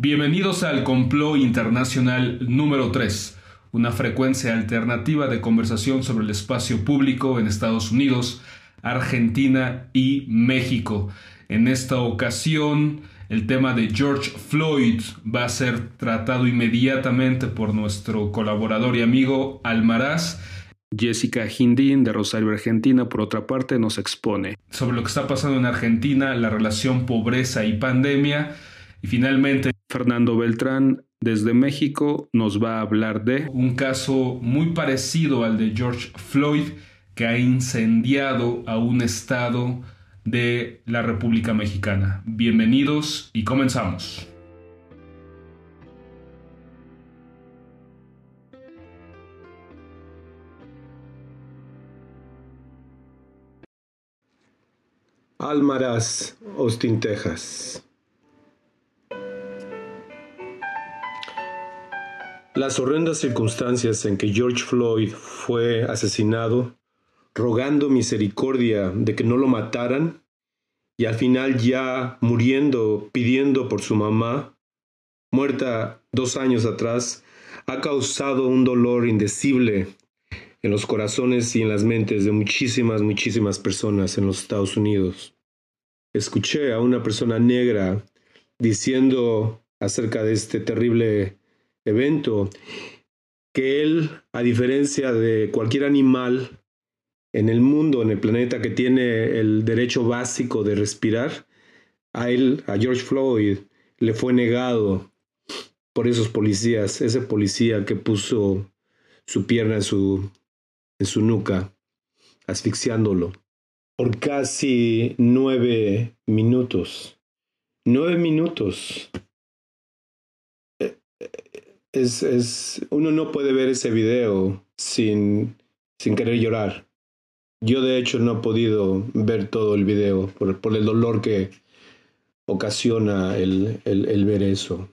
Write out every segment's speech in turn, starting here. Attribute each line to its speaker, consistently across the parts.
Speaker 1: Bienvenidos al Complot Internacional número 3, una frecuencia alternativa de conversación sobre el espacio público en Estados Unidos, Argentina y México. En esta ocasión, el tema de George Floyd va a ser tratado inmediatamente por nuestro colaborador y amigo Almaraz. Jessica Hindin de Rosario, Argentina, por otra parte, nos expone sobre lo que está pasando en Argentina, la relación pobreza y pandemia. Y finalmente, Fernando Beltrán desde México nos va a hablar de un caso muy parecido al de George Floyd que ha incendiado a un estado de la República Mexicana. Bienvenidos y comenzamos.
Speaker 2: Almaraz, Austin, Texas. Las horrendas circunstancias en que George Floyd fue asesinado, rogando misericordia de que no lo mataran, y al final ya muriendo pidiendo por su mamá, muerta dos años atrás, ha causado un dolor indecible en los corazones y en las mentes de muchísimas, muchísimas personas en los Estados Unidos. Escuché a una persona negra diciendo acerca de este terrible evento, que él, a diferencia de cualquier animal en el mundo, en el planeta que tiene el derecho básico de respirar, a él, a George Floyd, le fue negado por esos policías, ese policía que puso su pierna en su, en su nuca, asfixiándolo, por casi nueve minutos. Nueve minutos es, uno no puede ver ese video sin, sin querer llorar. Yo de hecho no he podido ver todo el video por, por el dolor que ocasiona el, el ver eso.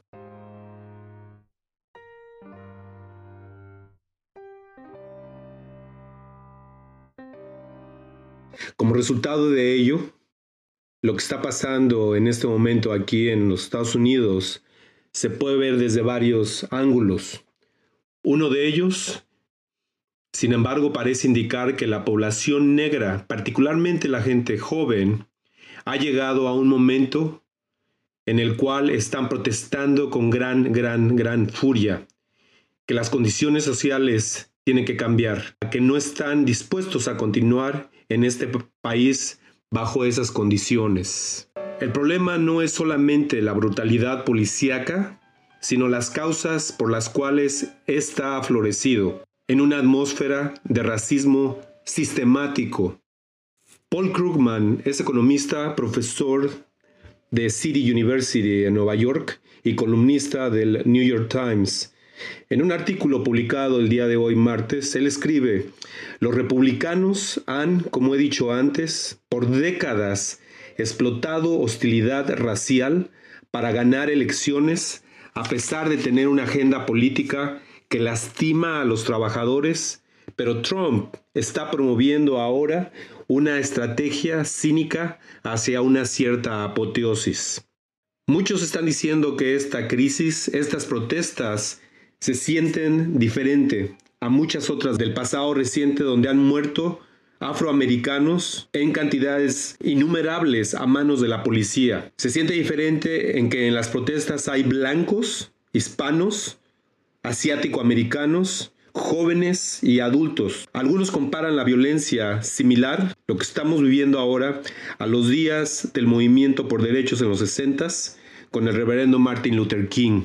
Speaker 2: Como resultado de ello, lo que está pasando en este momento aquí en los Estados Unidos se puede ver desde varios ángulos. Uno de ellos, sin embargo, parece indicar que la población negra, particularmente la gente joven, ha llegado a un momento en el cual están protestando con gran, gran, gran furia, que las condiciones sociales tienen que cambiar, que no están dispuestos a continuar en este país bajo esas condiciones. El problema no es solamente la brutalidad policíaca, sino las causas por las cuales ésta ha florecido en una atmósfera de racismo sistemático. Paul Krugman es economista, profesor de City University en Nueva York y columnista del New York Times. En un artículo publicado el día de hoy, martes, él escribe, los republicanos han, como he dicho antes, por décadas explotado hostilidad racial para ganar elecciones a pesar de tener una agenda política que lastima a los trabajadores, pero Trump está promoviendo ahora una estrategia cínica hacia una cierta apoteosis. Muchos están diciendo que esta crisis, estas protestas, se sienten diferente a muchas otras del pasado reciente donde han muerto afroamericanos en cantidades innumerables a manos de la policía. Se siente diferente en que en las protestas hay blancos, hispanos, asiático-americanos, jóvenes y adultos. Algunos comparan la violencia similar, lo que estamos viviendo ahora, a los días del movimiento por derechos en los 60 con el reverendo Martin Luther King.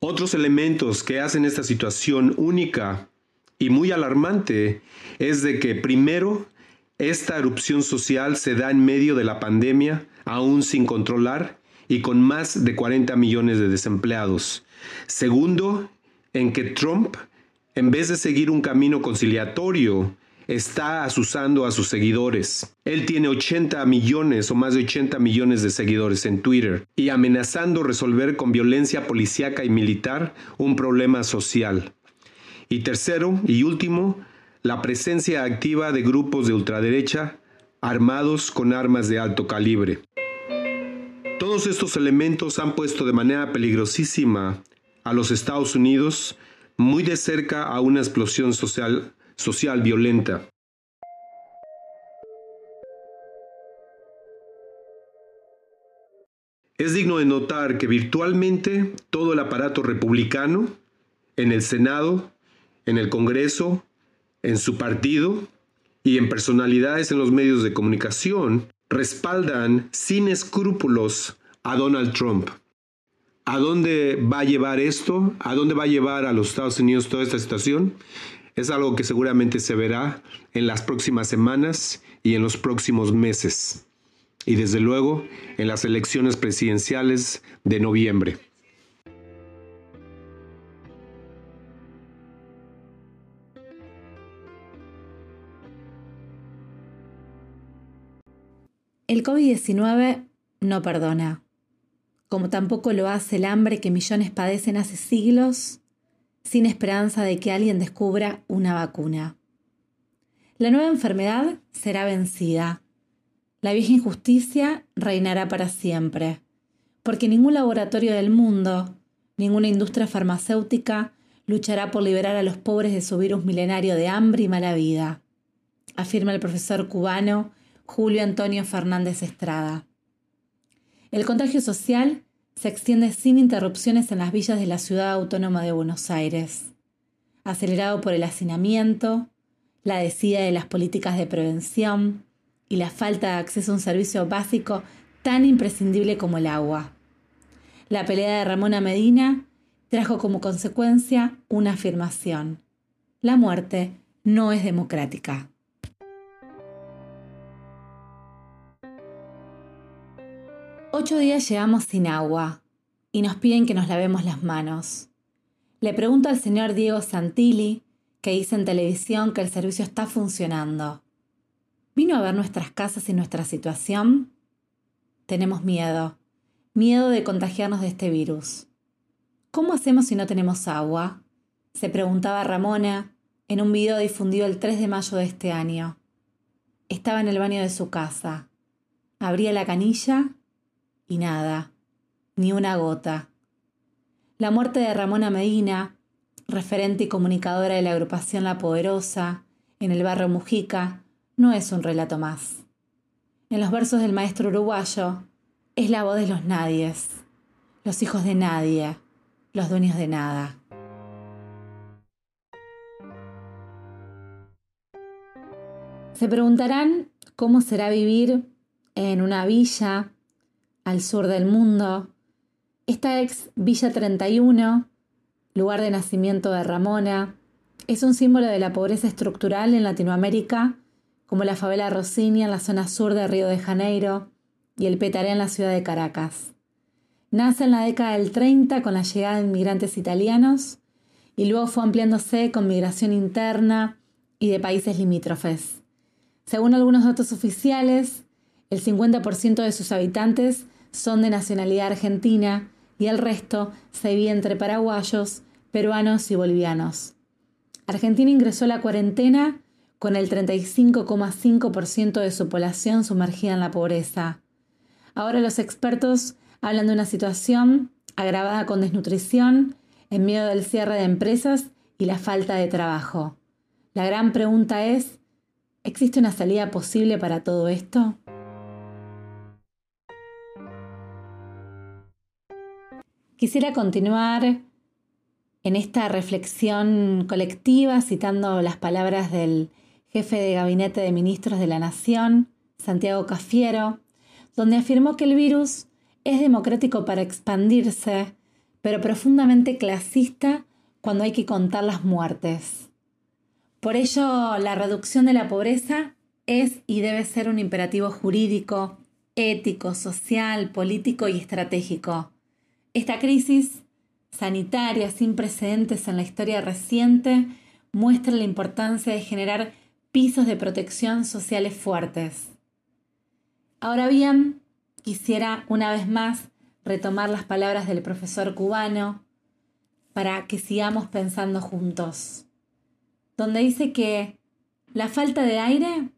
Speaker 2: Otros elementos que hacen esta situación única y muy alarmante es de que primero, esta erupción social se da en medio de la pandemia, aún sin controlar y con más de 40 millones de desempleados. Segundo, en que Trump, en vez de seguir un camino conciliatorio, está asusando a sus seguidores. Él tiene 80 millones o más de 80 millones de seguidores en Twitter y amenazando resolver con violencia policíaca y militar un problema social. Y tercero y último, la presencia activa de grupos de ultraderecha armados con armas de alto calibre. Todos estos elementos han puesto de manera peligrosísima a los Estados Unidos muy de cerca a una explosión social, social violenta. Es digno de notar que virtualmente todo el aparato republicano, en el Senado, en el Congreso, en su partido y en personalidades en los medios de comunicación, respaldan sin escrúpulos a Donald Trump. ¿A dónde va a llevar esto? ¿A dónde va a llevar a los Estados Unidos toda esta situación? Es algo que seguramente se verá en las próximas semanas y en los próximos meses. Y desde luego en las elecciones presidenciales de noviembre.
Speaker 3: El COVID-19 no perdona, como tampoco lo hace el hambre que millones padecen hace siglos sin esperanza de que alguien descubra una vacuna. La nueva enfermedad será vencida. La vieja injusticia reinará para siempre, porque ningún laboratorio del mundo, ninguna industria farmacéutica luchará por liberar a los pobres de su virus milenario de hambre y mala vida, afirma el profesor cubano Julio Antonio Fernández Estrada. El contagio social se extiende sin interrupciones en las villas de la ciudad autónoma de Buenos Aires, acelerado por el hacinamiento, la desida de las políticas de prevención y la falta de acceso a un servicio básico tan imprescindible como el agua. La pelea de Ramona Medina trajo como consecuencia una afirmación. La muerte no es democrática. Ocho días llevamos sin agua y nos piden que nos lavemos las manos. Le pregunto al señor Diego Santilli, que dice en televisión que el servicio está funcionando. ¿Vino a ver nuestras casas y nuestra situación? Tenemos miedo, miedo de contagiarnos de este virus. ¿Cómo hacemos si no tenemos agua? Se preguntaba Ramona en un video difundido el 3 de mayo de este año. Estaba en el baño de su casa. Abría la canilla y nada, ni una gota. La muerte de Ramona Medina, referente y comunicadora de la agrupación La Poderosa, en el barrio Mujica, no es un relato más. En los versos del maestro uruguayo, es la voz de los nadies, los hijos de nadie, los dueños de nada. Se preguntarán cómo será vivir en una villa al sur del mundo. Esta ex Villa 31, lugar de nacimiento de Ramona, es un símbolo de la pobreza estructural en Latinoamérica, como la favela Rossini en la zona sur de Río de Janeiro y el Petaré en la ciudad de Caracas. Nace en la década del 30 con la llegada de inmigrantes italianos y luego fue ampliándose con migración interna y de países limítrofes. Según algunos datos oficiales, el 50% de sus habitantes son de nacionalidad argentina y el resto se divide entre paraguayos, peruanos y bolivianos. Argentina ingresó a la cuarentena con el 35,5% de su población sumergida en la pobreza. Ahora los expertos hablan de una situación agravada con desnutrición en medio del cierre de empresas y la falta de trabajo. La gran pregunta es, ¿existe una salida posible para todo esto? Quisiera continuar en esta reflexión colectiva citando las palabras del jefe de gabinete de ministros de la Nación, Santiago Cafiero, donde afirmó que el virus es democrático para expandirse, pero profundamente clasista cuando hay que contar las muertes. Por ello, la reducción de la pobreza es y debe ser un imperativo jurídico, ético, social, político y estratégico. Esta crisis sanitaria sin precedentes en la historia reciente muestra la importancia de generar pisos de protección sociales fuertes. Ahora bien, quisiera una vez más retomar las palabras del profesor cubano para que sigamos pensando juntos, donde dice que la falta de aire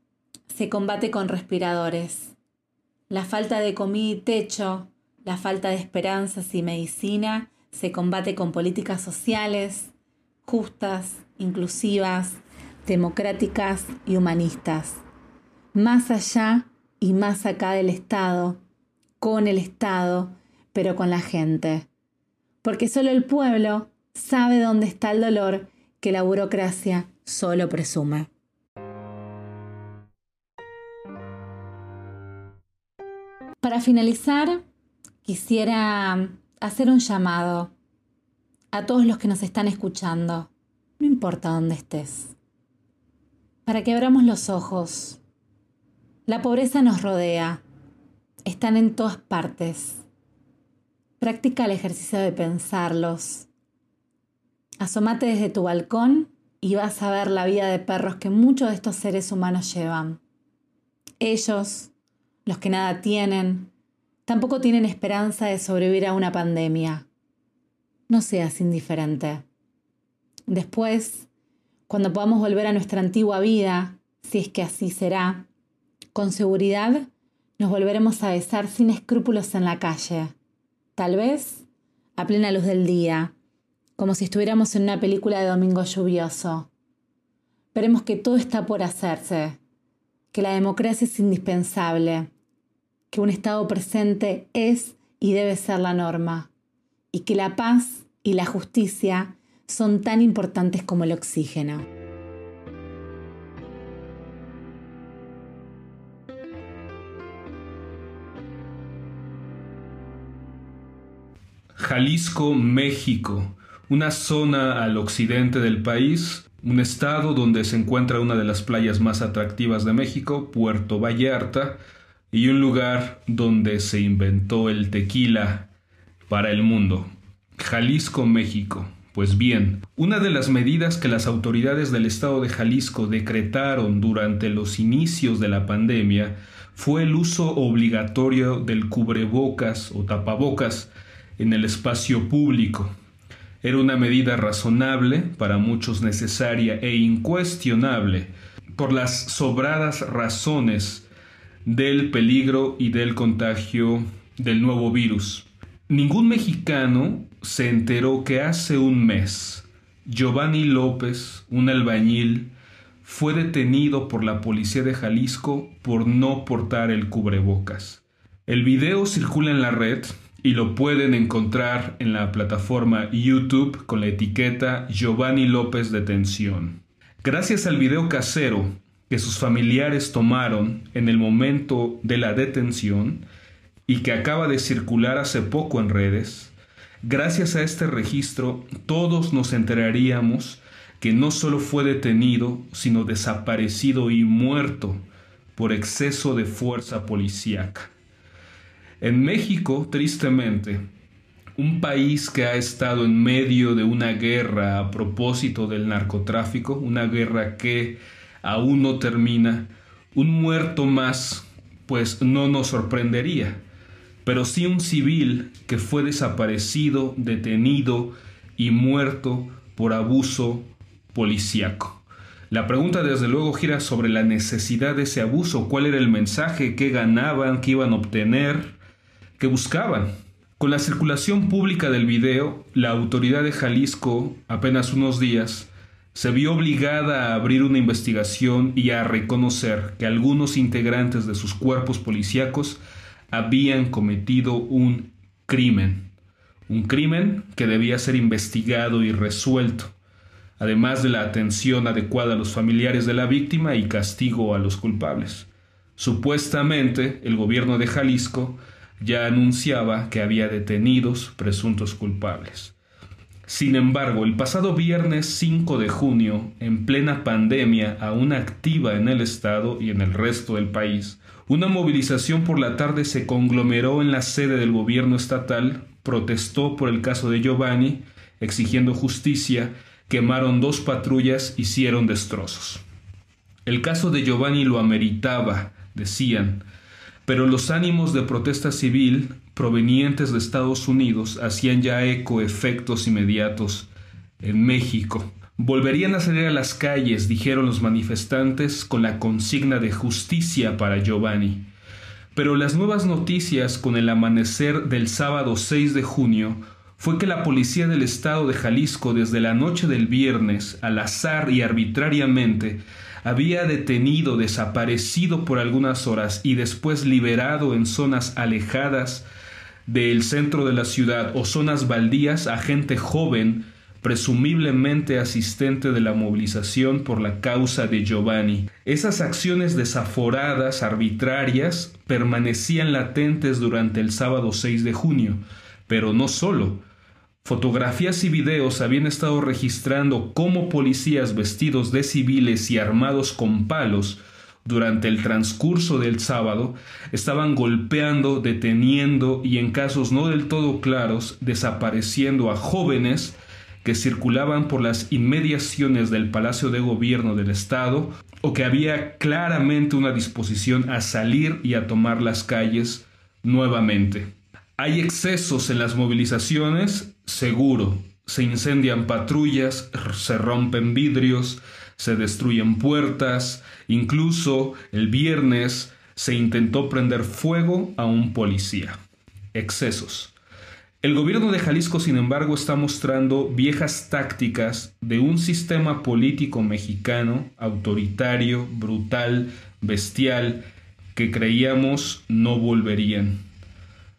Speaker 3: se combate con respiradores. La falta de comida y techo, la falta de esperanzas y medicina se combate con políticas sociales justas, inclusivas, democráticas y humanistas. Más allá y más acá del Estado, con el Estado, pero con la gente. Porque solo el pueblo sabe dónde está el dolor que la burocracia solo presume. Para finalizar, quisiera hacer un llamado a todos los que nos están escuchando, no importa dónde estés, para que abramos los ojos. La pobreza nos rodea, están en todas partes. Practica el ejercicio de pensarlos. Asómate desde tu balcón y vas a ver la vida de perros que muchos de estos seres humanos llevan. Ellos los que nada tienen, tampoco tienen esperanza de sobrevivir a una pandemia. No seas indiferente. Después, cuando podamos volver a nuestra antigua vida, si es que así será, con seguridad nos volveremos a besar sin escrúpulos en la calle. Tal vez a plena luz del día, como si estuviéramos en una película de domingo lluvioso. Veremos que todo está por hacerse, que la democracia es indispensable que un Estado presente es y debe ser la norma, y que la paz y la justicia son tan importantes como el oxígeno.
Speaker 1: Jalisco, México, una zona al occidente del país, un estado donde se encuentra una de las playas más atractivas de México, Puerto Vallarta, y un lugar donde se inventó el tequila para el mundo. Jalisco, México. Pues bien, una de las medidas que las autoridades del estado de Jalisco decretaron durante los inicios de la pandemia fue el uso obligatorio del cubrebocas o tapabocas en el espacio público. Era una medida razonable, para muchos necesaria e incuestionable, por las sobradas razones del peligro y del contagio del nuevo virus. Ningún mexicano se enteró que hace un mes Giovanni López, un albañil, fue detenido por la policía de Jalisco por no portar el cubrebocas. El video circula en la red y lo pueden encontrar en la plataforma YouTube con la etiqueta Giovanni López Detención. Gracias al video casero, que sus familiares tomaron en el momento de la detención y que acaba de circular hace poco en redes, gracias a este registro todos nos enteraríamos que no solo fue detenido, sino desaparecido y muerto por exceso de fuerza policíaca. En México, tristemente, un país que ha estado en medio de una guerra a propósito del narcotráfico, una guerra que aún no termina, un muerto más, pues no nos sorprendería, pero sí un civil que fue desaparecido, detenido y muerto por abuso policíaco. La pregunta desde luego gira sobre la necesidad de ese abuso, cuál era el mensaje, qué ganaban, qué iban a obtener, qué buscaban. Con la circulación pública del video, la autoridad de Jalisco, apenas unos días, se vio obligada a abrir una investigación y a reconocer que algunos integrantes de sus cuerpos policíacos habían cometido un crimen, un crimen que debía ser investigado y resuelto, además de la atención adecuada a los familiares de la víctima y castigo a los culpables. Supuestamente, el gobierno de Jalisco ya anunciaba que había detenidos presuntos culpables. Sin embargo, el pasado viernes 5 de junio, en plena pandemia aún activa en el Estado y en el resto del país, una movilización por la tarde se conglomeró en la sede del gobierno estatal, protestó por el caso de Giovanni, exigiendo justicia, quemaron dos patrullas, hicieron destrozos. El caso de Giovanni lo ameritaba, decían, pero los ánimos de protesta civil provenientes de Estados Unidos hacían ya eco efectos inmediatos en México. Volverían a salir a las calles, dijeron los manifestantes, con la consigna de justicia para Giovanni. Pero las nuevas noticias con el amanecer del sábado 6 de junio fue que la policía del estado de Jalisco desde la noche del viernes, al azar y arbitrariamente, había detenido, desaparecido por algunas horas y después liberado en zonas alejadas del centro de la ciudad o zonas baldías a gente joven presumiblemente asistente de la movilización por la causa de Giovanni. Esas acciones desaforadas, arbitrarias, permanecían latentes durante el sábado 6 de junio, pero no solo. Fotografías y videos habían estado registrando cómo policías vestidos de civiles y armados con palos durante el transcurso del sábado estaban golpeando, deteniendo y en casos no del todo claros desapareciendo a jóvenes que circulaban por las inmediaciones del Palacio de Gobierno del Estado o que había claramente una disposición a salir y a tomar las calles nuevamente. ¿Hay excesos en las movilizaciones? Seguro. Se incendian patrullas, se rompen vidrios, se destruyen puertas, incluso el viernes se intentó prender fuego a un policía. Excesos. El gobierno de Jalisco, sin embargo, está mostrando viejas tácticas de un sistema político mexicano autoritario, brutal, bestial, que creíamos no volverían.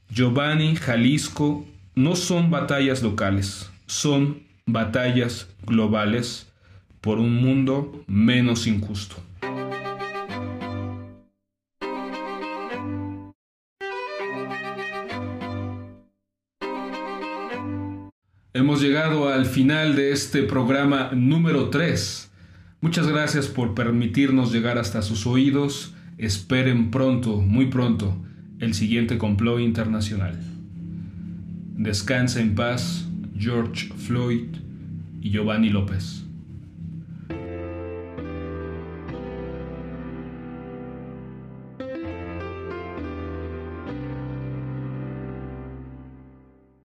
Speaker 1: Giovanni, Jalisco, no son batallas locales, son batallas globales por un mundo menos injusto. Hemos llegado al final de este programa número 3. Muchas gracias por permitirnos llegar hasta sus oídos. Esperen pronto, muy pronto, el siguiente complot internacional. Descansa en paz George Floyd y Giovanni López.